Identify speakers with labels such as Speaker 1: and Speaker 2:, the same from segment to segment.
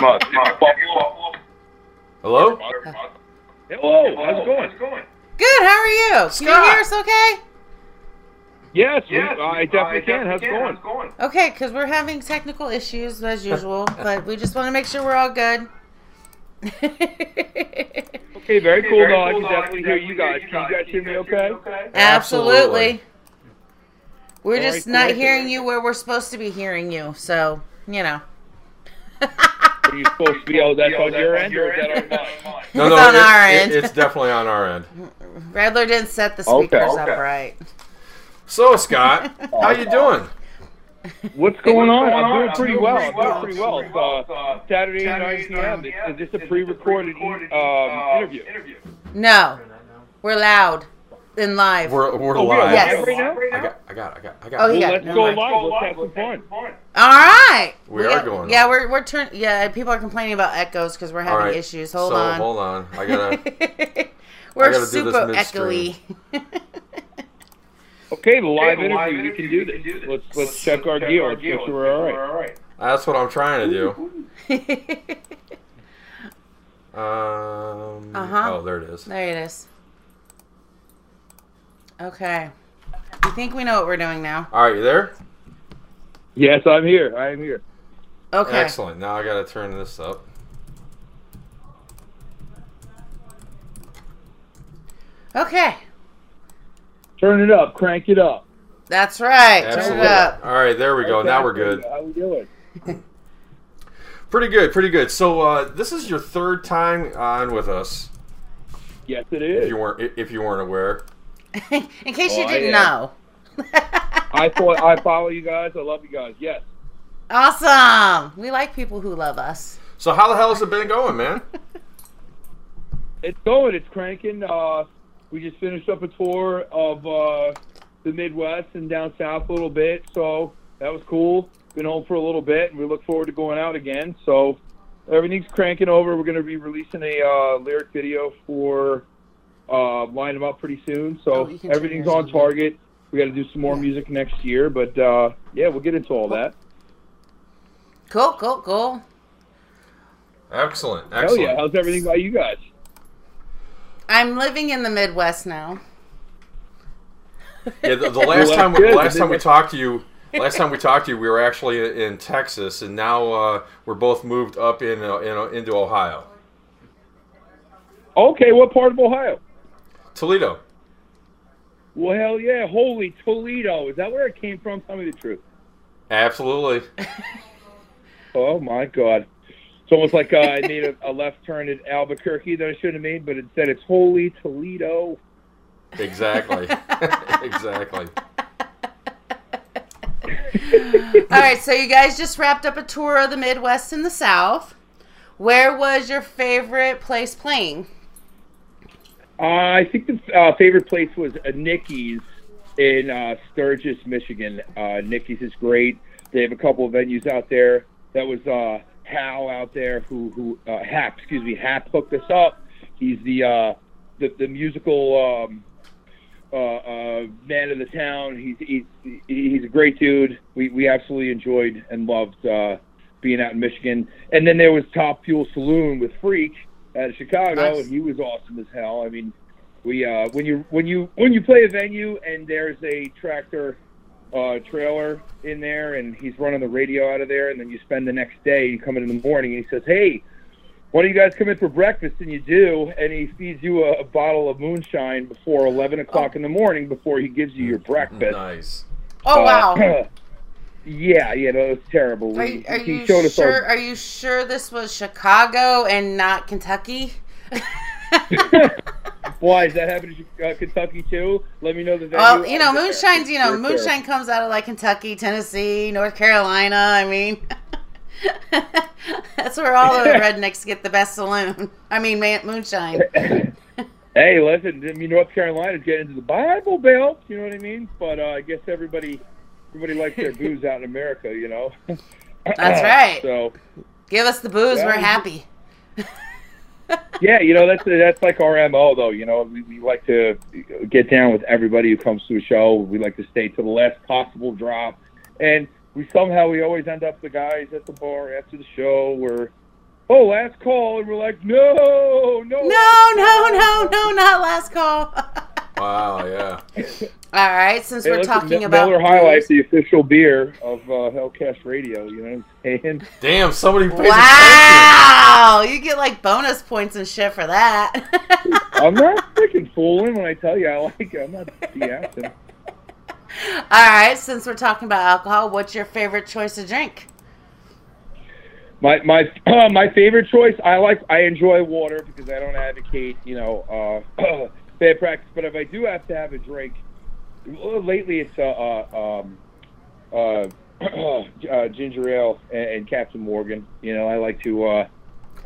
Speaker 1: Hello?
Speaker 2: Hello, how's it going?
Speaker 3: Good. How are you? Can you
Speaker 1: Scott.
Speaker 3: hear us? Okay.
Speaker 2: Yes, we- I definitely can. How's it going?
Speaker 3: Okay, because we're having technical issues as usual, but we just want to make sure we're all good.
Speaker 2: Okay, very cool. No, I can definitely hear you guys. Can you guys hear me okay?
Speaker 3: Absolutely. We're just
Speaker 2: right,
Speaker 3: not hearing you where we're supposed to be hearing you, so you know.
Speaker 2: Are you supposed to be, oh, that's on your end or is that on mine?
Speaker 1: No,
Speaker 3: It's
Speaker 1: no,
Speaker 3: on
Speaker 1: it-
Speaker 3: our
Speaker 1: it- it's definitely on our end.
Speaker 3: Radler didn't set the
Speaker 2: Okay,
Speaker 3: speakers up right.
Speaker 1: So, Scott, how you doing?
Speaker 2: What's going on? I'm doing pretty well. I'm doing pretty well. It's uh, Saturday night 9 p.m. Is is this a pre-recorded um, interview?
Speaker 3: No, we're loud and live.
Speaker 1: We're, we're
Speaker 2: Oh,
Speaker 1: live.
Speaker 3: Yes.
Speaker 2: right now?
Speaker 1: I got, I got, I got, I got.
Speaker 3: Oh,
Speaker 2: Well,
Speaker 3: yeah.
Speaker 2: let's
Speaker 3: never
Speaker 2: go
Speaker 3: mind.
Speaker 2: live. Let's have some fun.
Speaker 3: All right.
Speaker 1: We
Speaker 3: got-
Speaker 1: are going
Speaker 3: Yeah,
Speaker 1: on.
Speaker 3: we're we're turn. Yeah, people are complaining about echoes because we're having
Speaker 1: right.
Speaker 3: issues. Hold
Speaker 1: so,
Speaker 3: on.
Speaker 1: hold on. I gotta.
Speaker 3: we're
Speaker 1: gotta do
Speaker 3: super
Speaker 1: this
Speaker 3: echoey.
Speaker 1: midstream.
Speaker 2: Okay, the live interview. We can do this. Let's let's check our gear. Let's make sure we're all right.
Speaker 1: That's what I'm trying to do. Um.
Speaker 3: Uh-huh.
Speaker 1: Oh, there it is.
Speaker 3: there it is. Okay. You think we know what we're doing now?
Speaker 1: All right, you there?
Speaker 2: Yes, I'm here. I am here.
Speaker 3: Okay.
Speaker 1: Excellent. Now I gotta turn this up.
Speaker 3: Okay.
Speaker 2: Turn it up. Crank it up.
Speaker 3: That's right. Turn it up.
Speaker 1: All right, there we go. Now we're good.
Speaker 2: How we doing?
Speaker 1: Pretty good, pretty good. So uh, this is your third time on with us.
Speaker 2: Yes, it is.
Speaker 1: If you weren't, if you weren't aware.
Speaker 3: In case you
Speaker 2: Oh,
Speaker 3: didn't know.
Speaker 2: I thought I follow you guys. I love you guys. Yes.
Speaker 3: awesome. We like people who love us.
Speaker 1: So how the hell has it been going, man?
Speaker 2: It's going. It's cranking. Uh, we just finished up a tour of uh, the Midwest and down south a little bit, so that was cool. Been home for a little bit, and we look forward to going out again. So everything's cranking over. We're going to be releasing a uh, lyric video for uh, them Up pretty soon. So
Speaker 3: Oh, you can turn
Speaker 2: everything's on
Speaker 3: on.
Speaker 2: target. We got to do some more
Speaker 3: Yeah.
Speaker 2: music next year, but uh, yeah, we'll get into all that.
Speaker 3: Cool, cool, cool.
Speaker 1: Excellent,
Speaker 2: Hell
Speaker 1: excellent.
Speaker 2: yeah! How's everything by you guys?
Speaker 3: I'm living in the Midwest now.
Speaker 1: Yeah, the, the last
Speaker 2: that's
Speaker 1: time,
Speaker 2: good.
Speaker 1: last time we talked to you, last time we talked to you, we were actually in, in Texas, and now uh, we're both moved up in, uh, in uh, into Ohio,
Speaker 2: Okay, what part of Ohio?
Speaker 1: Toledo.
Speaker 2: Well, hell yeah! Holy Toledo! Is that where it came from? Tell me the truth.
Speaker 1: Absolutely.
Speaker 2: Oh my god! It's almost like uh, I made a, a left turn at Albuquerque that I should have made, but instead it's Holy Toledo.
Speaker 1: Exactly. exactly.
Speaker 3: All right, so you guys just wrapped up a tour of the Midwest and the South. Where was your favorite place playing?
Speaker 2: Uh, I think the uh, favorite place was uh, Nicky's in uh, Sturgis, Michigan. Uh, Nicky's is great. They have a couple of venues out there. That was uh, Hal out there who who uh, Hap, excuse me, Hap hooked us up. He's the uh, the, the musical um, uh, uh, man of the town. He's he's he's a great dude. We we absolutely enjoyed and loved uh, being out in Michigan. And then there was Top Fuel Saloon with Freak out of Chicago,
Speaker 3: Nice.
Speaker 2: and he was awesome as hell. I mean, we uh, when you when you when you play a venue and there's a tractor uh, trailer in there, and he's running the radio out of there, and then you spend the next day, you come in in the morning, and he says, "Hey." Why don't you guys come in for breakfast? And you do, and he feeds you a, a bottle of moonshine before 11 o'clock in the morning before he gives you your breakfast.
Speaker 1: Nice.
Speaker 3: Oh
Speaker 2: Uh,
Speaker 3: wow.
Speaker 2: yeah, yeah, no, it was terrible.
Speaker 3: Are,
Speaker 2: We-
Speaker 3: you- are you sure? Are you sure this was Chicago and not Kentucky?
Speaker 2: Why is that happening to uh, Kentucky too? Let me know the venue.
Speaker 3: well, you know,
Speaker 2: I'll get there.
Speaker 3: moonshine's you know, moonshine comes out of like Kentucky, Tennessee, North Carolina. I mean, that's where all the rednecks get the best saloon. I mean, man, moonshine.
Speaker 2: Hey, listen, I mean, North Carolina's getting into the Bible Belt. You know what I mean? But uh, I guess everybody, everybody likes their booze out in America. You know.
Speaker 3: That's right.
Speaker 2: So
Speaker 3: Give us the booze.
Speaker 2: Yeah,
Speaker 3: we're happy.
Speaker 2: yeah, you know that's that's like our mo though. You know, we, we like to get down with everybody who comes to a show. We like to stay to the last possible drop, and we somehow we always end up the guys at the bar after the show. We're oh, last call, and we're like, no, no,
Speaker 3: No, no, no, no, not last call.
Speaker 1: Wow, yeah.
Speaker 3: All right, since
Speaker 2: Hey,
Speaker 3: we're
Speaker 2: listen,
Speaker 3: talking
Speaker 2: Mi-
Speaker 3: about
Speaker 2: Miller High Life, the official beer of uh, Hellcast Radio. You know what I'm saying?
Speaker 1: Damn, somebody pays
Speaker 3: Wow, you get like bonus points and shit for that.
Speaker 2: I'm not freaking fooling when I tell you I like it. I'm not BSing.
Speaker 3: All right, since we're talking about alcohol, what's your favorite choice of drink?
Speaker 2: My my my favorite choice. I like. I enjoy water because I don't advocate. You know, uh, bad practice. But if I do have to have a drink, lately it's uh, uh um uh, uh ginger ale and, and Captain Morgan. You know, I like to uh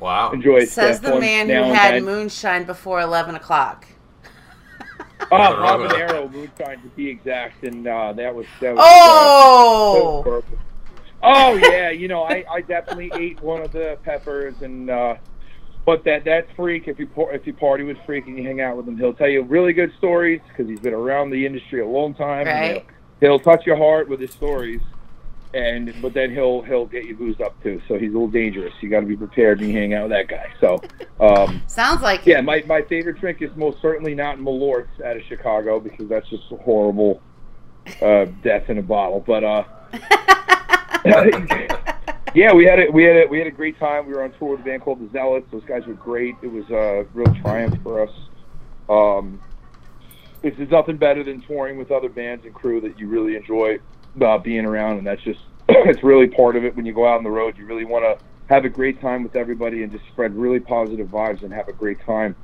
Speaker 1: Wow.
Speaker 2: enjoy.
Speaker 3: Says the man who had
Speaker 2: then.
Speaker 3: moonshine before eleven o'clock.
Speaker 2: Oh, habanero moonshine to be exact, and uh, that was that was. uh,
Speaker 3: Oh,
Speaker 2: Purple. Oh yeah, you know I, I definitely ate one of the peppers and uh but that that freak if you if you party with freak and you hang out with him he'll tell you really good stories because he's been around the industry a long time. and
Speaker 3: Right.
Speaker 2: He'll, he'll touch your heart with his stories, and but then he'll he'll get you boozed up too. So he's a little dangerous. You got to be prepared when you hang out with that guy. So um
Speaker 3: sounds like
Speaker 2: yeah, my, my favorite drink is most certainly not Malort's out of Chicago because that's just a horrible uh, death in a bottle. But uh, yeah, we had it. We had it. We had a great time. We were on tour with a band called the Zealots. Those guys were great. It was a real triumph for us. Um, it's there's nothing better than touring with other bands and crew that you really enjoy uh, being around, and that's just it's really part of it. When you go out on the road, you really want to have a great time with everybody and just spread really positive vibes and have a great time.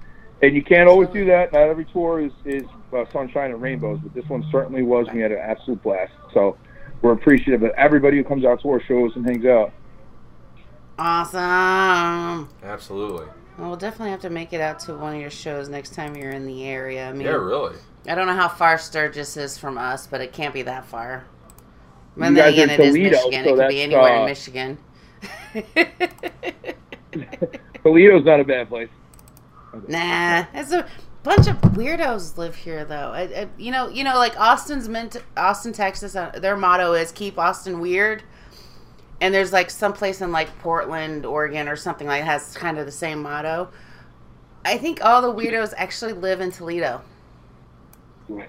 Speaker 2: And you can't always do that. Not every tour is is uh, sunshine and rainbows, but this one certainly was. We had an absolute blast. So we're appreciative of everybody who comes out to our shows and hangs out.
Speaker 3: Awesome.
Speaker 1: Absolutely.
Speaker 3: Well, we'll definitely have to make it out to one of your shows next time you're in the area. I mean,
Speaker 1: Yeah, really.
Speaker 3: I don't know how far Sturgis is from us, but it can't be that far.
Speaker 2: You guys
Speaker 3: then
Speaker 2: are
Speaker 3: again, it is
Speaker 2: Toledo,
Speaker 3: Michigan.
Speaker 2: so
Speaker 3: it could be
Speaker 2: that's,
Speaker 3: anywhere in
Speaker 2: uh,
Speaker 3: Michigan.
Speaker 2: Toledo's not a bad place.
Speaker 3: nah, it's a bunch of weirdos live here, though. I, I, you know, you know, like Austin's meant Austin, Texas. Uh, their motto is "Keep Austin Weird." And there's like some place in like Portland, Oregon, or something like has kind of the same motto. I think all the weirdos actually live in Toledo.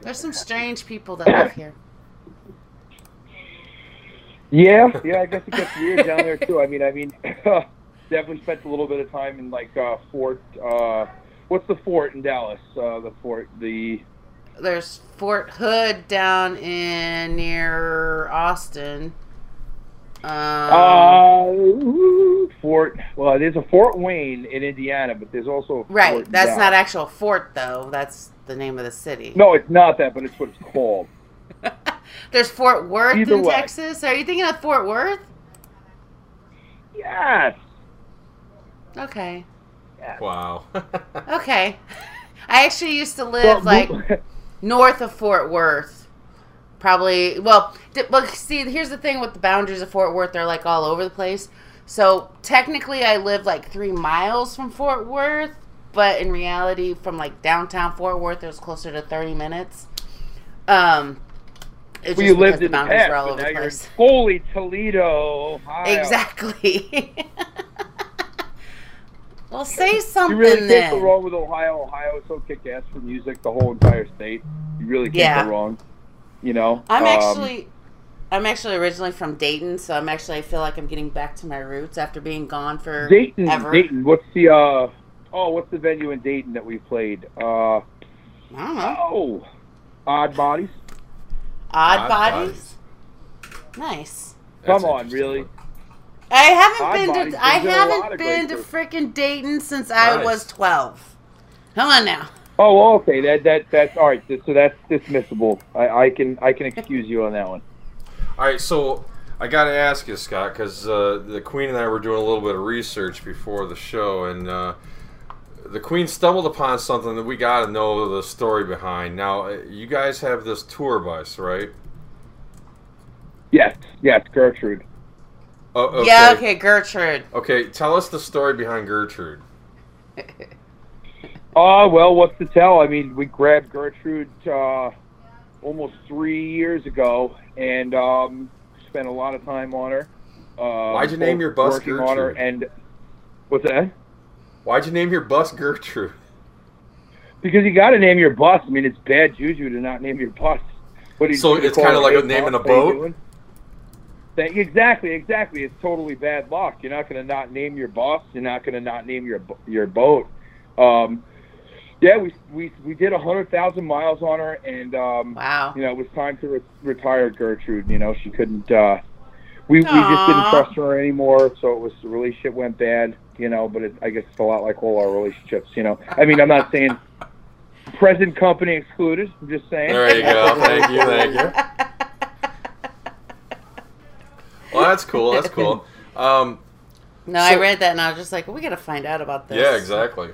Speaker 3: There's some strange people that live here.
Speaker 2: Yeah, yeah, I guess it gets weird down there too. I mean, I mean, definitely spent a little bit of time in like uh, Fort. Uh, what's the fort in Dallas? Uh, the fort, the
Speaker 3: There's Fort Hood down in near Austin. Um,
Speaker 2: uh, fort. Well, there's a Fort Wayne in Indiana, but there's also a
Speaker 3: right.
Speaker 2: Fort in
Speaker 3: That's not actual fort though. That's the name of the city.
Speaker 2: No, it's not that, but it's what it's called.
Speaker 3: There's Fort Worth
Speaker 2: Either
Speaker 3: in
Speaker 2: way.
Speaker 3: Texas. Are you thinking of Fort Worth?
Speaker 2: Yes.
Speaker 3: Okay.
Speaker 1: Wow.
Speaker 3: Okay. I actually used to live
Speaker 2: Well,
Speaker 3: like north of Fort Worth. Probably, well, well, see, here's the thing with the boundaries of Fort Worth, they're like all over the place. So technically, I live like three miles from Fort Worth, but in reality, from like downtown Fort Worth, it was closer to 30 minutes. Um, it's
Speaker 2: well, you lived in the
Speaker 3: boundaries
Speaker 2: past,
Speaker 3: all over the place.
Speaker 2: holy Toledo, Ohio.
Speaker 3: Exactly. well, say something.
Speaker 2: You really can't go wrong with Ohio. Ohio is so kick-ass for music, the whole entire state. You really can't
Speaker 3: Yeah.
Speaker 2: go wrong. You know,
Speaker 3: I'm
Speaker 2: Um,
Speaker 3: actually I'm actually originally from Dayton, so I'm actually I feel like I'm getting back to my roots after being gone for
Speaker 2: Dayton.
Speaker 3: ever.
Speaker 2: Dayton. What's the uh? Oh, what's the venue in Dayton that we played? Uh
Speaker 3: I don't know.
Speaker 2: oh, Odd Bodies.
Speaker 3: Odd,
Speaker 1: Odd
Speaker 3: bodies. Nice.
Speaker 1: That's
Speaker 2: Come on, really?
Speaker 3: I haven't
Speaker 2: Odd
Speaker 3: been
Speaker 2: Bodies,
Speaker 3: to I
Speaker 2: they did a lot
Speaker 3: haven't been to
Speaker 2: groups.
Speaker 3: freaking Dayton since I was 12. Come on now.
Speaker 2: Oh, okay. That that that's all right. So that's dismissible. I, I can I can excuse you on that one.
Speaker 1: All right, so I got to ask you, Scott, because uh, the Queen and I were doing a little bit of research before the show, and uh, the Queen stumbled upon something that we got to know the story behind. Now, uh, you guys have this tour bus, right?
Speaker 2: Yes, yes, Gertrude.
Speaker 1: Oh, okay.
Speaker 3: Yeah, okay, Gertrude.
Speaker 1: Okay, tell us the story behind Gertrude.
Speaker 2: Oh well, what's to tell? I mean, we grabbed Gertrude uh, almost three years ago, and um, spent a lot of time on her. Uh,
Speaker 1: Why'd you name your bus
Speaker 2: working on her
Speaker 1: Gertrude?
Speaker 2: and What's that?
Speaker 1: Why'd you name your bus Gertrude?
Speaker 2: Because you got to name your bus. I mean, it's bad juju to not name your bus. What
Speaker 1: So it's kinda like
Speaker 2: Hey,
Speaker 1: naming a boat?
Speaker 2: That, exactly, exactly. It's totally bad luck. You're not going to not name your bus. You're not going to not name your your boat. Um, yeah, we we we did a hundred thousand miles on her, and um,
Speaker 3: Wow.
Speaker 2: you know, it was time to re- retire Gertrude. You know, she couldn't. Uh, we we just didn't trust her anymore, so it was the relationship went bad. You know, but it, I guess it's a lot like all our relationships. You know, I mean, I'm not saying present company excluded. I'm just saying.
Speaker 1: There you go. Thank you. Thank you. Well, that's cool. That's cool. Um,
Speaker 3: No, I read that and I was just like, we got to find out about this.
Speaker 1: yeah, exactly.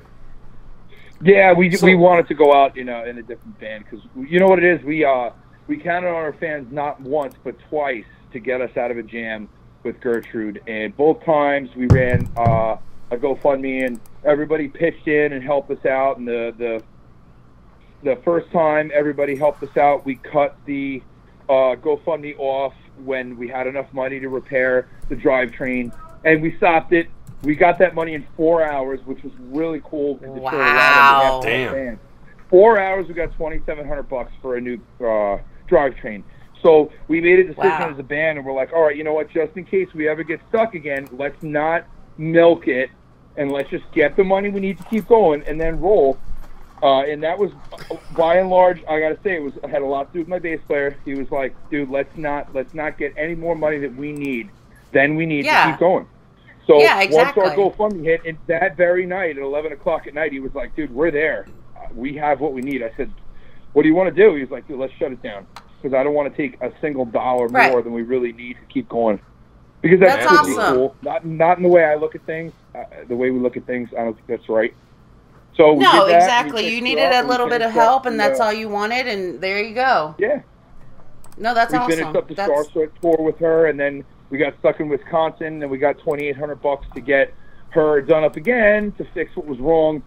Speaker 2: Yeah, we
Speaker 1: So-
Speaker 2: we wanted to go out, you know, in a different band because you know what it is. We uh we counted on our fans not once but twice to get us out of a jam with Gertrude, and both times we ran uh, a GoFundMe and everybody pitched in and helped us out. And the the the first time everybody helped us out, we cut the uh, GoFundMe off when we had enough money to repair the drivetrain, and we stopped it. We got that money in four hours, which was really cool. it showed a lot
Speaker 3: Wow.
Speaker 2: of
Speaker 1: Damn.
Speaker 2: fans. Four hours, we got twenty seven hundred bucks for a new uh, drivetrain. So we made a decision
Speaker 3: Wow.
Speaker 2: as a band, and we're like, all right, you know what? Just in case we ever get stuck again, let's not milk it, and let's just get the money we need to keep going, and then roll. Uh, and that was, by and large, I gotta say, it was had a lot to do with my bass player. He was like, "Dude, let's not let's not get any more money that we need than we need
Speaker 3: Yeah.
Speaker 2: to keep going." So
Speaker 3: Yeah, exactly.
Speaker 2: once our GoFundMe hit, and that very night at 11 o'clock at night, he was like, "Dude, we're there. We have what we need." I said, "What do you want to do?" He was like, "Dude, let's shut it down because I don't want to take a single dollar
Speaker 3: Right.
Speaker 2: more than we really need to keep going." Because that's,
Speaker 3: awesome.
Speaker 2: cool. Not not in the way I look at things. Uh, the way we look at things, I don't think that's right. So we
Speaker 3: No,
Speaker 2: did that,
Speaker 3: exactly. You needed
Speaker 2: up,
Speaker 3: a little bit of help, and that's
Speaker 2: uh,
Speaker 3: all you wanted, and there you go.
Speaker 2: Yeah,
Speaker 3: No, that's
Speaker 2: we
Speaker 3: awesome.
Speaker 2: finished up the
Speaker 3: That's-
Speaker 2: Starstruck tour with her, and then we got stuck in Wisconsin, and we got twenty eight hundred bucks to get her done up again to fix what was wrong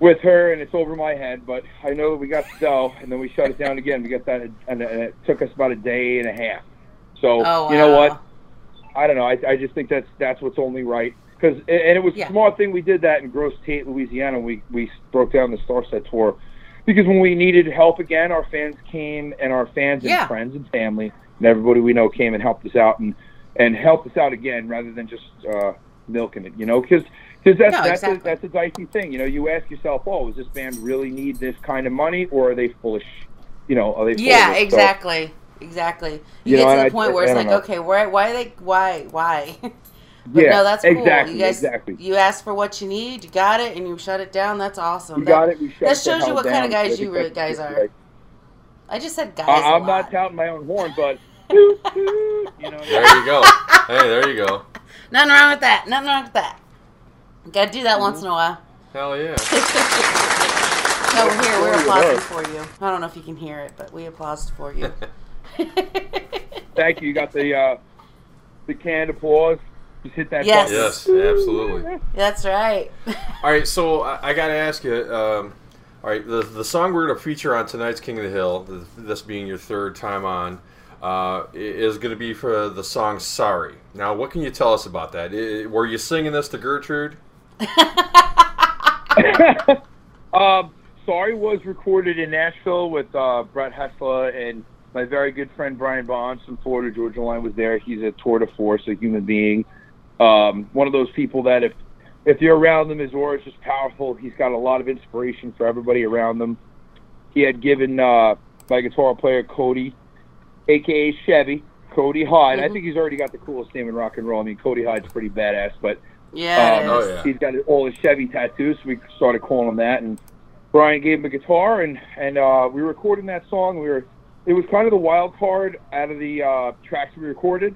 Speaker 2: with her, and it's over my head. But I know that we got to go, and then we shut it down again. We got that, and, and it took us about a day and a half. So
Speaker 3: Oh,
Speaker 2: you know what? I don't know. I, I just think that's that's what's only right. Because and it was
Speaker 3: Yeah.
Speaker 2: a smart thing we did that in Grosse Tete, Louisiana. We we broke down the Star Set tour because when we needed help again, our fans came and our fans and
Speaker 3: Yeah.
Speaker 2: friends and family and everybody we know came and helped us out and and helped us out again rather than just uh, milking it. You know, because that's
Speaker 3: No,
Speaker 2: that's
Speaker 3: exactly.
Speaker 2: a, that's a dicey thing. You know, you ask yourself, oh, does this band really need this kind of money, or are they foolish? You know, are they?
Speaker 3: Yeah,
Speaker 2: it? So-
Speaker 3: exactly. Exactly. You,
Speaker 2: You
Speaker 3: get
Speaker 2: know,
Speaker 3: to the
Speaker 2: I-
Speaker 3: point where
Speaker 2: I
Speaker 3: it's
Speaker 2: don't
Speaker 3: like,
Speaker 2: know.
Speaker 3: okay, why, why they, why, why? but
Speaker 2: yeah,
Speaker 3: no, that's cool.
Speaker 2: exactly,
Speaker 3: you guys,
Speaker 2: exactly.
Speaker 3: you asked for what you need, you got it, and you shut it down. That's awesome.
Speaker 2: You
Speaker 3: That-
Speaker 2: got it. We shut
Speaker 3: that shows you what kind of guys you really guys are.
Speaker 2: right.
Speaker 3: I just said guys.
Speaker 2: I,
Speaker 3: a
Speaker 2: I'm not touting my own horn, but you know.
Speaker 1: There you go. Hey, there you go.
Speaker 3: Nothing wrong with that. Nothing wrong with that. Got to do that
Speaker 2: Mm-hmm.
Speaker 3: once in a while.
Speaker 1: Hell yeah.
Speaker 3: No, we're here. We're applauding
Speaker 2: about
Speaker 3: for you. I don't know if you can hear it, but we applauded for you.
Speaker 2: Thank you. You got the uh, the canned applause. Just hit that
Speaker 3: Yes.
Speaker 2: button.
Speaker 1: Yes, absolutely.
Speaker 3: That's right.
Speaker 1: All right, so I, I got to ask you. Um, all right, the the song we're going to feature on tonight's King of the Hill, th- this being your third time on, uh, is going to be for the song "Sorry." Now, what can you tell us about that? I- were you singing this to Gertrude?
Speaker 2: um, Sorry was recorded in Nashville with uh, Brett Hestla and my very good friend Brian Bonds from Florida Georgia Line was there. He's a tour de force, a human being. Um, one of those people that if if you're around him, his aura is just powerful. He's got a lot of inspiration for everybody around them. He had given uh, my guitar player Cody, aka Chevy, Cody Hyde. I
Speaker 3: Mhm.
Speaker 2: think he's already got the coolest name in rock and roll. I mean, Cody Hyde's pretty badass, but
Speaker 3: Yeah.
Speaker 2: Um.
Speaker 1: Oh, yeah.
Speaker 2: He's got all his Chevy tattoos, so we started calling him that. And Brian gave him a guitar, and and uh, we were recording that song. We were it was kind of the wild card out of the uh, tracks we recorded.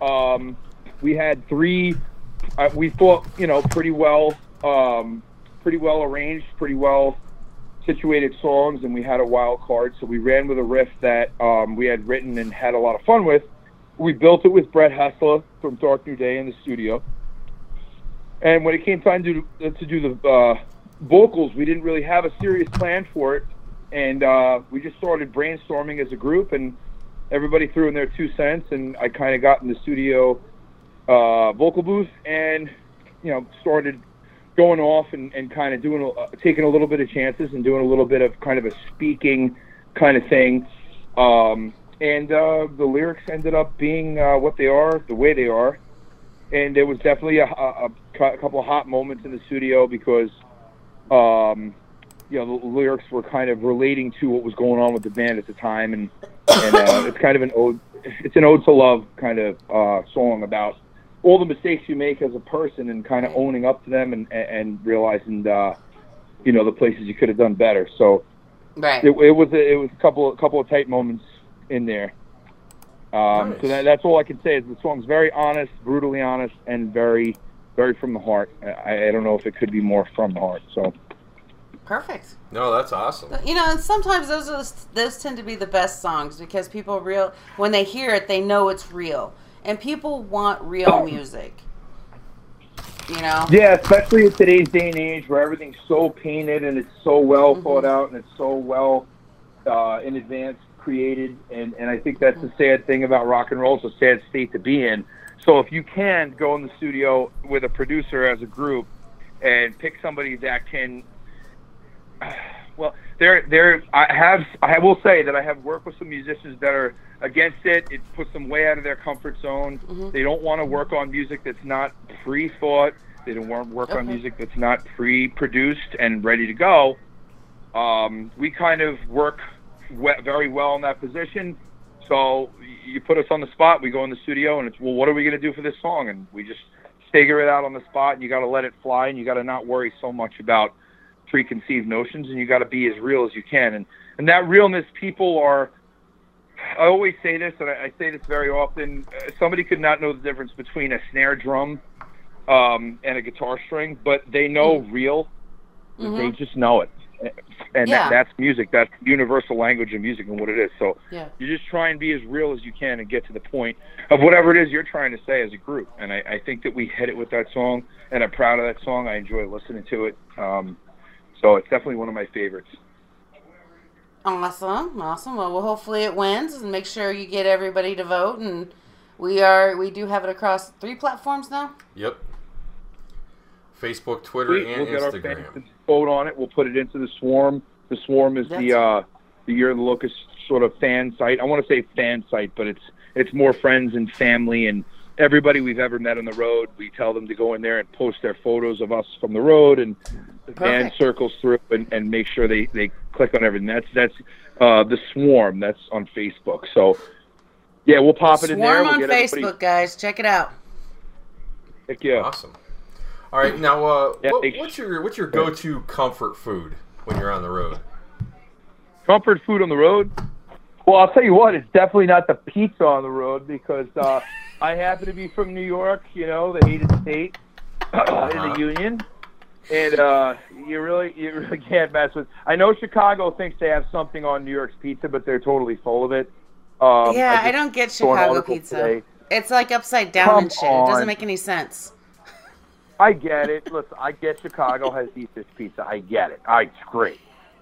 Speaker 2: Um, we had three. Uh, we thought you know pretty well, um, pretty well arranged, pretty well situated songs, and we had a wild card. So we ran with a riff that um, we had written and had a lot of fun with. We built it with Brett Hestla from Dark New Day in the studio. And when it came time to to do the uh, vocals, we didn't really have a serious plan for it, and uh, we just started brainstorming as a group, and everybody threw in their two cents, and I kind of got in the studio uh, vocal booth and you know, started going off and, and kind of doing, taking a little bit of chances and doing a little bit of kind of a speaking kind of thing. Um, and uh, the lyrics ended up being uh, what they are, the way they are. And there was definitely a, a, a couple of hot moments in the studio because, um, you know, the lyrics were kind of relating to what was going on with the band at the time, and and uh, it's kind of an ode, it's an ode to love kind of uh, song about all the mistakes you make as a person and kind of owning up to them and and realizing, uh, you know, the places you could have done better. So
Speaker 3: Right.
Speaker 2: it, it was a, it was a couple a couple of tight moments in there. Um,
Speaker 1: Nice.
Speaker 2: So that, that's all I can say is the song's very honest, brutally honest, and very very from the heart. I, I don't know if it could be more from the heart. So
Speaker 3: Perfect.
Speaker 1: No, that's awesome.
Speaker 3: You know, and sometimes those are, those tend to be the best songs because people real when they hear it, they know it's real, and people want real music. You know.
Speaker 2: yeah, especially in today's day and age where everything's so painted and it's so well
Speaker 3: Mhm.
Speaker 2: thought out and it's so well uh, in advance created, and and I think that's the sad thing about rock and roll. It's a sad state to be in. So if you can go in the studio with a producer as a group and pick somebody that can well there there i have i will say that i have worked with some musicians that are against it. It puts them way out of their comfort zone.
Speaker 3: Mhm.
Speaker 2: they don't want to work on music that's not pre-thought. They don't want to work on music that's not pre-produced and ready to go. Um, we kind of work we- very well in that position. So you put us on the spot we go in the studio and it's well what are we going to do for this song? And we just figure it out on the spot and you got to let it fly and you got to not worry so much about preconceived notions and you got to be as real as you can and and that realness people are I always say this and I, I say this very often uh, somebody could not know the difference between a snare drum um, and a guitar string but they know real they
Speaker 3: Mhm.
Speaker 2: just know it and
Speaker 3: Yeah.
Speaker 2: that, that's music that's universal language of music and what it is so
Speaker 3: Yeah.
Speaker 2: you just try and be as real as you can and get to the point of whatever it is you're trying to say as a group. And I, I think that we hit it with that song, and I'm proud of that song. I enjoy listening to it. Um, so it's definitely one of my favorites.
Speaker 3: Awesome, awesome. Well, well, hopefully it wins, and make sure you get everybody to vote. And we are we do have it across three platforms now.
Speaker 1: Yep. Facebook, Twitter,
Speaker 2: Sweet.
Speaker 1: and
Speaker 2: we'll get our
Speaker 1: Instagram.
Speaker 2: fans to vote on it. We'll put it into the Swarm. The Swarm is the uh, the Year of the Locust sort of fan site. I want to say fan site, but it's it's more friends and family and everybody we've ever met on the road. We tell them to go in there and post their photos of us from the road, and the band circles through and, and make sure they they click on everything. That's that's uh, the Swarm. That's on Facebook. So. Yeah, we'll pop it in there.
Speaker 3: Swarm
Speaker 2: We'll
Speaker 3: on
Speaker 2: get everybody-
Speaker 3: Facebook, guys. Check it out.
Speaker 2: Heck yeah.
Speaker 1: Awesome. All right, now uh,
Speaker 2: Yeah,
Speaker 1: what, what's your what's your go-to comfort food when you're on the road?
Speaker 2: comfort food on the road? Well, I'll tell you what, it's definitely not the pizza on the road because uh, I happen to be from New York, you know, the hated state in
Speaker 1: Uh-huh.
Speaker 2: the Union, and uh, you really, you really can't mess with. I know Chicago thinks they have something on New York's pizza, but they're totally full of it. Um,
Speaker 3: yeah, I,
Speaker 2: just
Speaker 3: don't get Chicago pizza.
Speaker 2: today.
Speaker 3: It's like upside down
Speaker 2: Come
Speaker 3: and shit. It doesn't make any sense.
Speaker 2: I get it. Listen, I get Chicago has deepest pizza. I get it. I, it's great.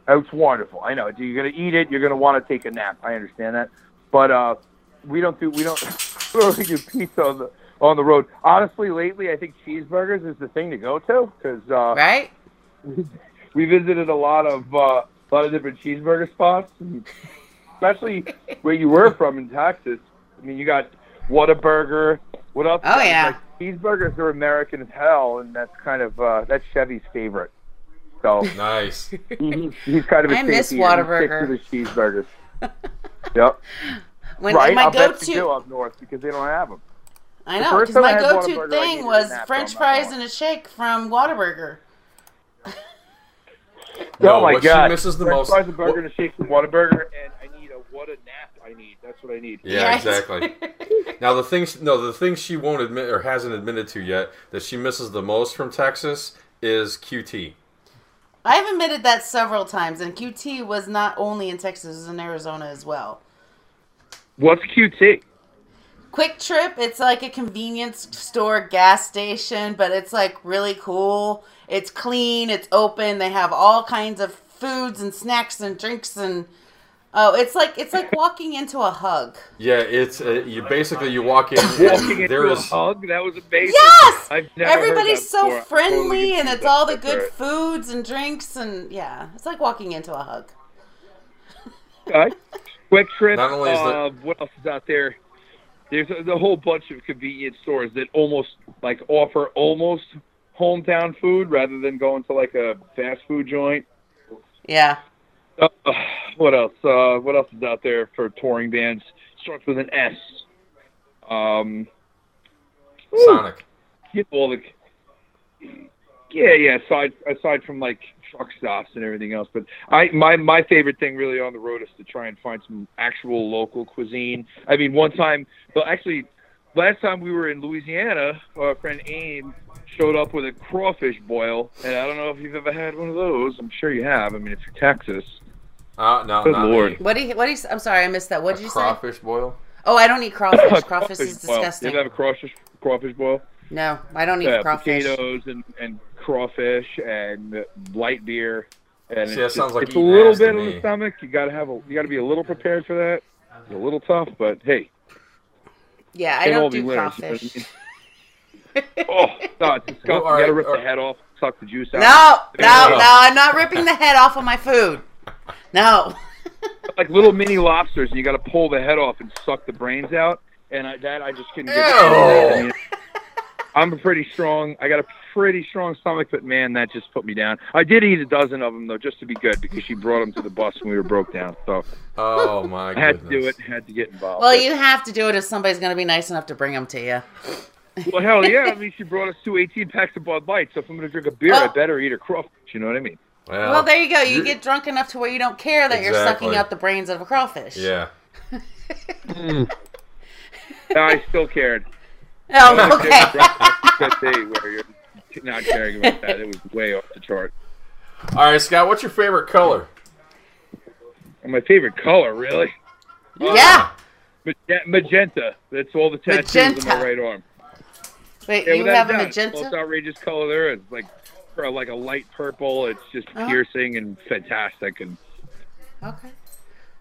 Speaker 2: It's wonderful. I know. You're gonna eat it. You're gonna want to take a nap. I understand that. But uh, we don't do we don't really do pizza on the on the road. Honestly, lately I think cheeseburgers is the thing to go to because uh,
Speaker 3: Right?
Speaker 2: we visited a lot of uh, a lot of different cheeseburger spots, especially where you were from in Texas. I mean, you got Whataburger. What else?
Speaker 3: Oh, yeah.
Speaker 2: Like, cheeseburgers are American as hell, and that's kind of uh, that's Chevy's favorite. So
Speaker 1: Nice.
Speaker 2: he, he's, he's kind of a
Speaker 3: I miss
Speaker 2: safety, he sticks
Speaker 3: Whataburger.
Speaker 2: to the cheeseburgers. yep.
Speaker 3: When
Speaker 2: right.
Speaker 3: my
Speaker 2: I'll bet you
Speaker 3: go-to,
Speaker 2: up north because they don't have them.
Speaker 3: I know, because my
Speaker 2: time I had
Speaker 3: go-to thing was French
Speaker 2: so I'm not
Speaker 3: fries and a shake from Whataburger.
Speaker 1: Oh no,
Speaker 2: oh my
Speaker 1: what she misses the
Speaker 2: French
Speaker 1: most-
Speaker 2: fries, a burger, and a shake from Whataburger, and I need a what a nap I need. That's what I need.
Speaker 1: Yeah,
Speaker 3: Yes.
Speaker 1: exactly. Now the things no the thing she won't admit or hasn't admitted to yet that she misses the most from Texas is QT.
Speaker 3: I've admitted that several times, and QT was not only in Texas, it was in Arizona as well.
Speaker 2: What's QT?
Speaker 3: Quick Trip, it's like a convenience store gas station, but it's like really cool. It's clean, it's open. They have all kinds of foods and snacks and drinks and Oh, it's like it's like walking into a hug.
Speaker 1: Yeah, it's uh, you basically you walk in.
Speaker 2: Walking
Speaker 1: and
Speaker 2: into
Speaker 1: there
Speaker 2: a hug, that was amazing.
Speaker 3: Yes,
Speaker 2: I've never
Speaker 3: everybody's so
Speaker 2: before.
Speaker 3: Friendly,
Speaker 2: totally
Speaker 3: and it's all the good
Speaker 2: right.
Speaker 3: foods and drinks, and yeah, it's like walking into a hug.
Speaker 2: Okay. Quick Trip.
Speaker 1: Not only is the-
Speaker 2: uh, what else is out there? There's a, the whole bunch of convenience stores that almost like offer almost hometown food rather than going to like a fast food joint.
Speaker 3: Yeah.
Speaker 2: Uh, what else? Uh, what else is out there for touring bands? Starts with an S. Um,
Speaker 1: Sonic.
Speaker 2: get all the yeah yeah aside aside from like truck stops and everything else but i my my favorite thing really on the road is to try and find some actual local cuisine i mean one time well actually last time we were in louisiana our friend aim showed up with a crawfish boil and i don't know if you've ever had one of those i'm sure you have i mean if you're texas
Speaker 1: Uh, no,
Speaker 2: Good
Speaker 1: not
Speaker 2: lord.
Speaker 1: me.
Speaker 3: What do you? What do you? I'm sorry, I missed that. What did you say?
Speaker 1: Crawfish boil.
Speaker 3: Oh, I don't eat crawfish. Crawfish is disgusting.
Speaker 2: you ever have a crawfish crawfish boil
Speaker 3: No, I don't eat
Speaker 2: yeah,
Speaker 3: crawfish.
Speaker 2: potatoes and, and crawfish and light beer. And
Speaker 1: See,
Speaker 2: it's,
Speaker 1: that sounds
Speaker 2: just-
Speaker 1: like
Speaker 2: it's a little bit on the stomach. You gotta have a you gotta be a little prepared for that. It's a little tough, but hey,
Speaker 3: Yeah, I
Speaker 2: can't
Speaker 3: don't
Speaker 2: be
Speaker 3: do
Speaker 2: winners, you
Speaker 3: crawfish.
Speaker 2: I oh, no, it's disgusting.
Speaker 1: Well, all
Speaker 2: you gotta
Speaker 1: right,
Speaker 2: rip
Speaker 1: all
Speaker 2: the head off, suck the juice out.
Speaker 3: No, no,
Speaker 2: Yeah.
Speaker 3: no! I'm not ripping the head off of my food. No.
Speaker 2: like little mini lobsters, and you gotta pull the head off and suck the brains out. And I, that I just couldn't get.
Speaker 1: Ew.
Speaker 2: I mean, I'm a pretty strong. I got a pretty strong stomach, but man, that just put me down. I did eat a dozen of them though, just to be good, because she brought them to the bus when we were broke down. So
Speaker 1: Oh my
Speaker 2: I had
Speaker 1: goodness.
Speaker 2: to do it. Had to get involved.
Speaker 3: Well,
Speaker 2: But-
Speaker 3: you have to do it if somebody's going to be nice enough to bring them to you.
Speaker 2: Well, hell yeah. I mean, she brought us two 18 packs of Bud Light, so if I'm going to drink a beer, I
Speaker 3: Oh.
Speaker 2: better eat a crawfish. You know what I mean?
Speaker 1: Well,
Speaker 3: Well, there you go. You get drunk enough to where you don't care that you're sucking out the brains of a crawfish.
Speaker 1: Yeah.
Speaker 2: No, hmm. I still cared.
Speaker 3: Oh, okay.
Speaker 2: that day where you're not caring about that. It was way off the chart.
Speaker 1: All right, Scott. What's your favorite color?
Speaker 2: My favorite color, really?
Speaker 3: yeah.
Speaker 2: Uh, Magen- Magenta. That's all the tattoos on
Speaker 3: Magenta.
Speaker 2: my right arm.
Speaker 3: Wait,
Speaker 2: Yeah,
Speaker 3: you have a
Speaker 2: doubt, it's Most outrageous color there is. Like for like a light purple. It's just
Speaker 3: Uh-huh.
Speaker 2: piercing and fantastic. And
Speaker 3: Okay.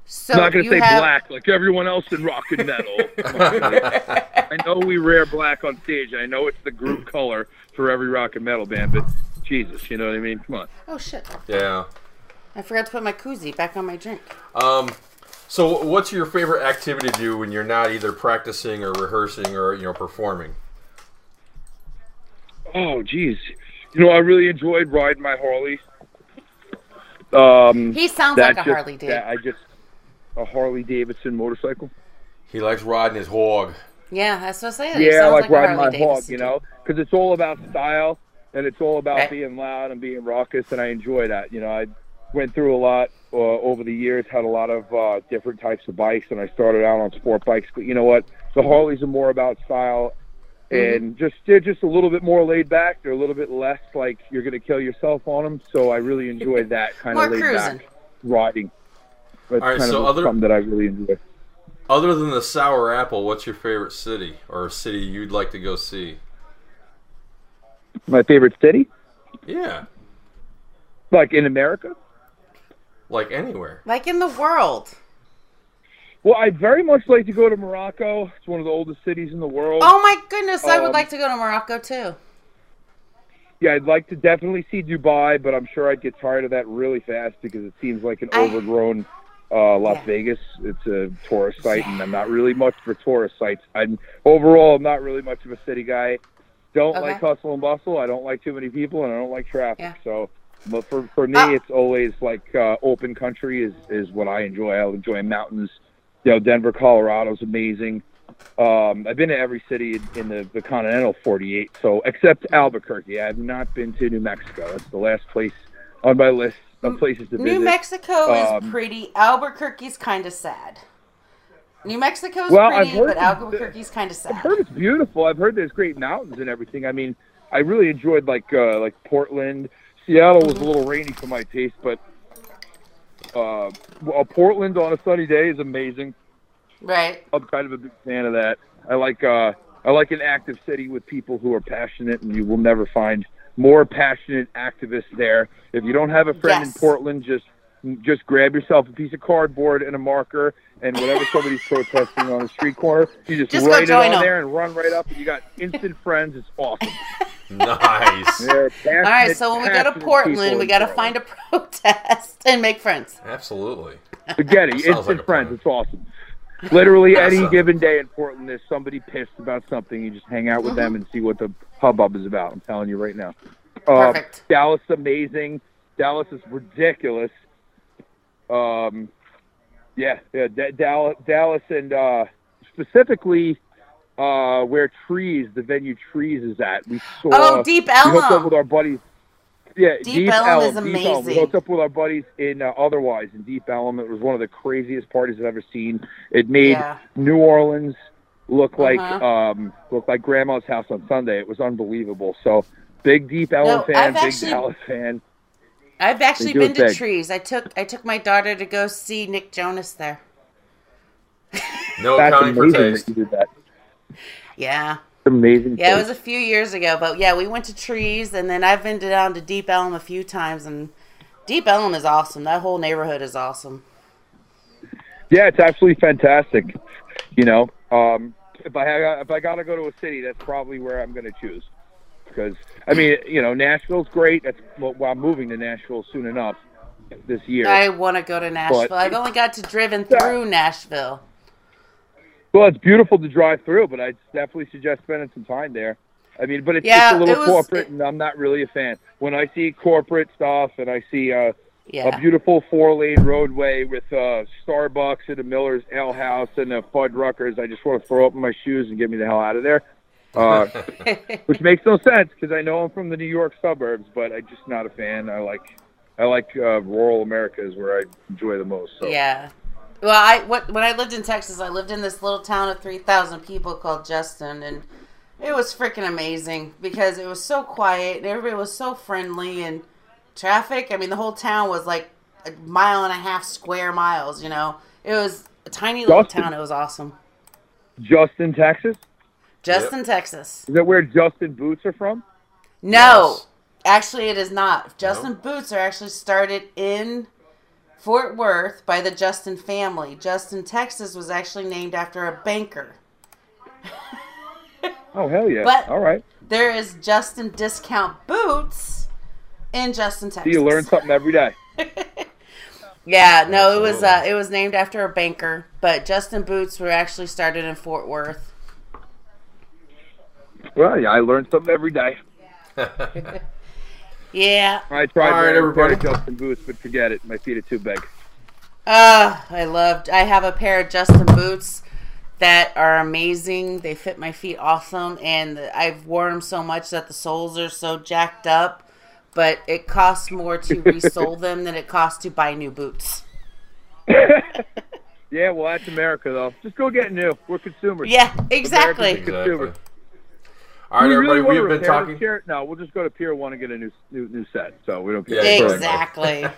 Speaker 3: So
Speaker 2: I'm not going
Speaker 3: you
Speaker 2: to say
Speaker 3: have,
Speaker 2: black like everyone else in rock and metal. Come on, man. I know we wear black on stage. I know it's the group color for every rock and metal band, but Jesus, you know what I mean? Come on.
Speaker 3: Oh shit!
Speaker 1: Yeah.
Speaker 3: I forgot to put my koozie back on my drink.
Speaker 1: Um. So, what's your favorite activity to do when you're not either practicing or rehearsing or you know performing?
Speaker 2: Oh, geez. You know, I really enjoyed riding my Harley. Um,
Speaker 3: He sounds like a
Speaker 2: just-
Speaker 3: Harley dude.
Speaker 2: I just a Harley Davidson motorcycle.
Speaker 1: He likes riding his hog.
Speaker 3: Yeah, that's what I say. He
Speaker 2: Yeah, I
Speaker 3: sounds
Speaker 2: like,
Speaker 3: like a
Speaker 2: riding
Speaker 3: Harley
Speaker 2: my hog,
Speaker 3: Davidson
Speaker 2: you know, because it's all about style and it's all about
Speaker 3: Right.
Speaker 2: being loud and being raucous, and I enjoy that. You know, I went through a lot uh, over the years, had a lot of uh, different types of bikes, and I started out on sport bikes. But you know what? The Harleys are more about style.
Speaker 3: Mm-hmm.
Speaker 2: And just they're just a little bit more laid back. They're a little bit less like you're gonna kill yourself on them. So I really enjoy that kind of laid
Speaker 3: cruising.
Speaker 2: back riding. That's
Speaker 1: All right,
Speaker 2: kind
Speaker 1: so
Speaker 2: of
Speaker 1: other-
Speaker 2: something that I really enjoy.
Speaker 1: Other than the sour apple, what's your favorite city or a city you'd like to go see?
Speaker 2: My favorite city,
Speaker 1: Yeah,
Speaker 2: like in America.
Speaker 1: like anywhere.
Speaker 3: Like in the world.
Speaker 2: Well, I'd very much like to go to Morocco. It's one of the oldest cities in the world.
Speaker 3: Oh my goodness! I would
Speaker 2: Um,
Speaker 3: like to go to Morocco too.
Speaker 2: Yeah, I'd like to definitely see Dubai, but I'm sure I'd get tired of that really fast because it seems like an
Speaker 3: I-
Speaker 2: overgrown uh, Las
Speaker 3: Yeah.
Speaker 2: Vegas. It's a tourist site, and I'm not really much for tourist sites. I'm overall I'm not really much of a city guy. Don't
Speaker 3: Okay.
Speaker 2: like hustle and bustle. I don't like too many people, and I don't like traffic.
Speaker 3: Yeah.
Speaker 2: So, but for for me,
Speaker 3: Ah.
Speaker 2: it's always like uh, open country is is what I enjoy. I enjoy mountains. You know, Denver, Colorado's amazing. Um, I've been to every city in, the, the continental 48, so except Albuquerque. I have not been to New Mexico. That's the last place on my list of places to
Speaker 3: New
Speaker 2: visit.
Speaker 3: Mexico is
Speaker 2: um,
Speaker 3: pretty. Albuquerque's kind of sad. New Mexico's
Speaker 2: Well, I've
Speaker 3: pretty,
Speaker 2: heard
Speaker 3: but Albuquerque's kind of sad.
Speaker 2: I've heard it's beautiful. I've heard there's great mountains and everything. I mean, I really enjoyed like uh, like Portland. Seattle was a little rainy for my taste, but uh, well, Portland on a sunny day is amazing.
Speaker 3: Right.
Speaker 2: I'm kind of a big fan of that. I like uh, I like an active city with people who are passionate, and you will never find more passionate activists there. If you don't have a friend
Speaker 3: Yes.
Speaker 2: in Portland, just just grab yourself a piece of cardboard and a marker and whatever somebody's protesting on the street corner, you just,
Speaker 3: Just
Speaker 2: write it on
Speaker 3: 'em.
Speaker 2: there and run right up, and you got instant friends. It's awesome.
Speaker 1: Nice.
Speaker 3: All right, so when we go to Portland, we got to find a protest and make friends.
Speaker 1: Absolutely.
Speaker 2: Spaghetti,
Speaker 1: Sounds
Speaker 2: instant
Speaker 1: like a
Speaker 2: friends.
Speaker 1: plan.
Speaker 2: It's awesome. Literally
Speaker 1: That
Speaker 2: any
Speaker 1: sounds-
Speaker 2: given day in Portland, there's somebody pissed about something. You just hang out with them and see what the hubbub is about. I'm telling you right now. Uh,
Speaker 3: Perfect.
Speaker 2: Dallas, amazing. Dallas is ridiculous. Um, yeah, yeah. D- Dallas, Dallas, and uh, specifically uh, where Trees, the venue Trees, is at. We saw.
Speaker 3: Oh, Deep Ellum.
Speaker 2: We hooked up with our buddies. Yeah,
Speaker 3: Deep Ellum is
Speaker 2: Deep Ellum. We
Speaker 3: amazing.
Speaker 2: hooked up with our buddies in uh, Otherwise in Deep Ellum. It was one of the craziest parties I've ever seen. It made
Speaker 3: Yeah.
Speaker 2: New Orleans look like
Speaker 3: Uh-huh.
Speaker 2: um, look like Grandma's house on Sunday. It was unbelievable. So big Deep Ellum
Speaker 3: No,
Speaker 2: fan,
Speaker 3: I've
Speaker 2: big
Speaker 3: actually-
Speaker 2: Dallas fan.
Speaker 3: I've actually been to
Speaker 2: big.
Speaker 3: Trees. I took I took my daughter to go see Nick Jonas there.
Speaker 1: No
Speaker 2: That's
Speaker 1: accounting for
Speaker 2: amazing
Speaker 1: taste.
Speaker 2: that you did that.
Speaker 3: Yeah.
Speaker 2: Amazing.
Speaker 3: Yeah, it was a few years ago, but yeah, we went to Trees, and then I've been down to Deep Ellum a few times, and Deep Ellum is awesome. That whole neighborhood is awesome.
Speaker 2: Yeah, it's absolutely fantastic. You know, um, if I ha- if I gotta go to a city, that's probably where I'm gonna choose. Because I mean, you know, Nashville's great. That's well, well, I'm moving to Nashville soon enough this year.
Speaker 3: I want to go to Nashville. I've only got to driven through Nashville.
Speaker 2: Well, it's beautiful to drive through, but I definitely suggest spending some time there. I mean, but it's
Speaker 3: Yeah,
Speaker 2: just a little
Speaker 3: it was-
Speaker 2: corporate, and I'm not really a fan. When I see corporate stuff and I see uh,
Speaker 3: Yeah.
Speaker 2: a beautiful four lane roadway with uh, Starbucks and a Miller's Ale House and a Fuddruckers. I just want to throw open my shoes and get me the hell out of there. Uh, which makes no sense because I know I'm from the New York suburbs, but I'm just not a fan. I like I like uh, rural America is where I enjoy the most. So.
Speaker 3: Yeah. Well, I what when I lived in Texas, I lived in this little town of three thousand people called Justin, and it was freaking amazing because it was so quiet and everybody was so friendly and traffic. I mean, the whole town was like a mile and a half square miles. You know, it was a tiny little
Speaker 2: Justin.
Speaker 3: town. It was awesome.
Speaker 2: Justin, Texas.
Speaker 3: Justin, Texas.
Speaker 2: Is that where Justin Boots are from?
Speaker 3: No,
Speaker 1: Yes.
Speaker 3: actually, it is not. Justin Boots are actually started in Fort Worth by the Justin family. Justin, Texas was actually named after a banker.
Speaker 2: Oh hell yeah!
Speaker 3: But-
Speaker 2: All right.
Speaker 3: There is Justin Discount Boots in Justin, Texas.
Speaker 2: So you learn something every day.
Speaker 3: Yeah, no, it was uh, it was named after a banker, but Justin Boots were actually started in Fort Worth.
Speaker 2: Well, yeah, I learn something every day.
Speaker 3: Yeah.
Speaker 2: I tried
Speaker 1: All right,
Speaker 2: wearing a pair of
Speaker 1: everybody.
Speaker 2: Justin Boots, but forget it. My feet are too big.
Speaker 3: Uh, I loved. I have a pair of Justin boots that are amazing. They fit my feet awesome, and I've worn them so much that the soles are so jacked up. But it costs more to resole them than it costs to buy new boots.
Speaker 2: Yeah, well, that's America, though. Just go get new. We're consumers.
Speaker 3: Yeah, exactly.
Speaker 2: Americans are
Speaker 1: Exactly.
Speaker 2: consumers.
Speaker 1: All right,
Speaker 2: We
Speaker 1: everybody,
Speaker 2: really
Speaker 1: we've been
Speaker 2: repair
Speaker 1: talking.
Speaker 2: this chair? No, we'll just go to Pier One and get a new new, new set. So we don't care.
Speaker 1: Yeah,
Speaker 3: Exactly.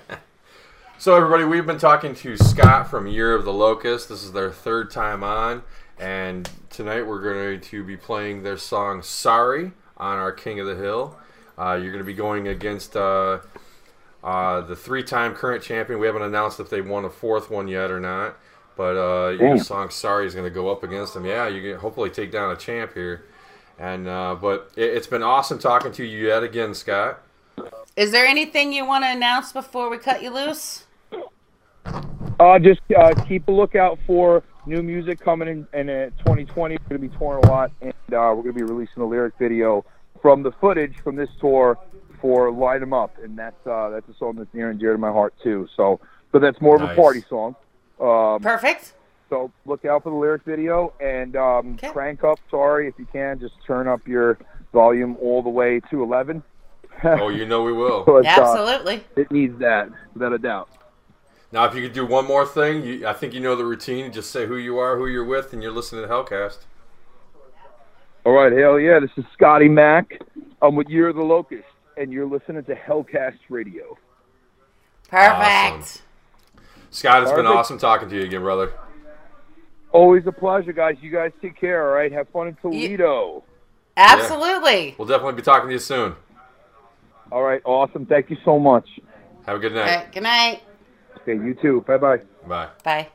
Speaker 1: So, everybody, we've been talking to Scott from Year of the Locust. This is their third time on, and tonight we're going to be playing their song "Sorry" on our King of the Hill. Uh, you're going to be going against uh, uh, the three-time current champion. We haven't announced if they won a fourth one yet or not, but uh, your song "Sorry" is going to go up against them. Yeah, you can hopefully take down a champ here. And uh, but it, it's been awesome talking to you yet again, Scott.
Speaker 3: Is there anything you want to announce before we cut you loose?
Speaker 2: Uh, just uh, keep a lookout for new music coming in, in uh, 2020. We're going to be touring a lot, and uh, we're going to be releasing a lyric video from the footage from this tour for "Light 'Em Up," and that's uh, that's a song that's near and dear to my heart too. So, but that's more of a party song. Um,
Speaker 3: Perfect.
Speaker 2: So look out for the lyric video and um,
Speaker 3: Okay.
Speaker 2: crank up. Sorry if you can, just turn up your volume all the way to 11.
Speaker 1: Oh, you know we will.
Speaker 2: But, uh,
Speaker 3: Absolutely.
Speaker 2: it needs that, without a doubt.
Speaker 1: Now, if you could do one more thing, you, I think you know the routine. Just say who you are, who you're with, and you're listening to Hellcast.
Speaker 2: All right, hell yeah. This is Scotty Mack. I'm with Year of the Locust, and you're listening to Hellcast Radio.
Speaker 3: Perfect.
Speaker 1: Awesome. Scott, it's been awesome talking to you again, brother.
Speaker 2: Always a pleasure, guys. You guys take care, all right? Have fun in Toledo.
Speaker 3: Absolutely.
Speaker 1: We'll definitely be talking to you soon.
Speaker 2: All right, awesome. Thank you so much.
Speaker 1: Have a good night.
Speaker 3: right, good night.
Speaker 2: Okay, you too. Bye bye.
Speaker 1: Bye.
Speaker 3: Bye.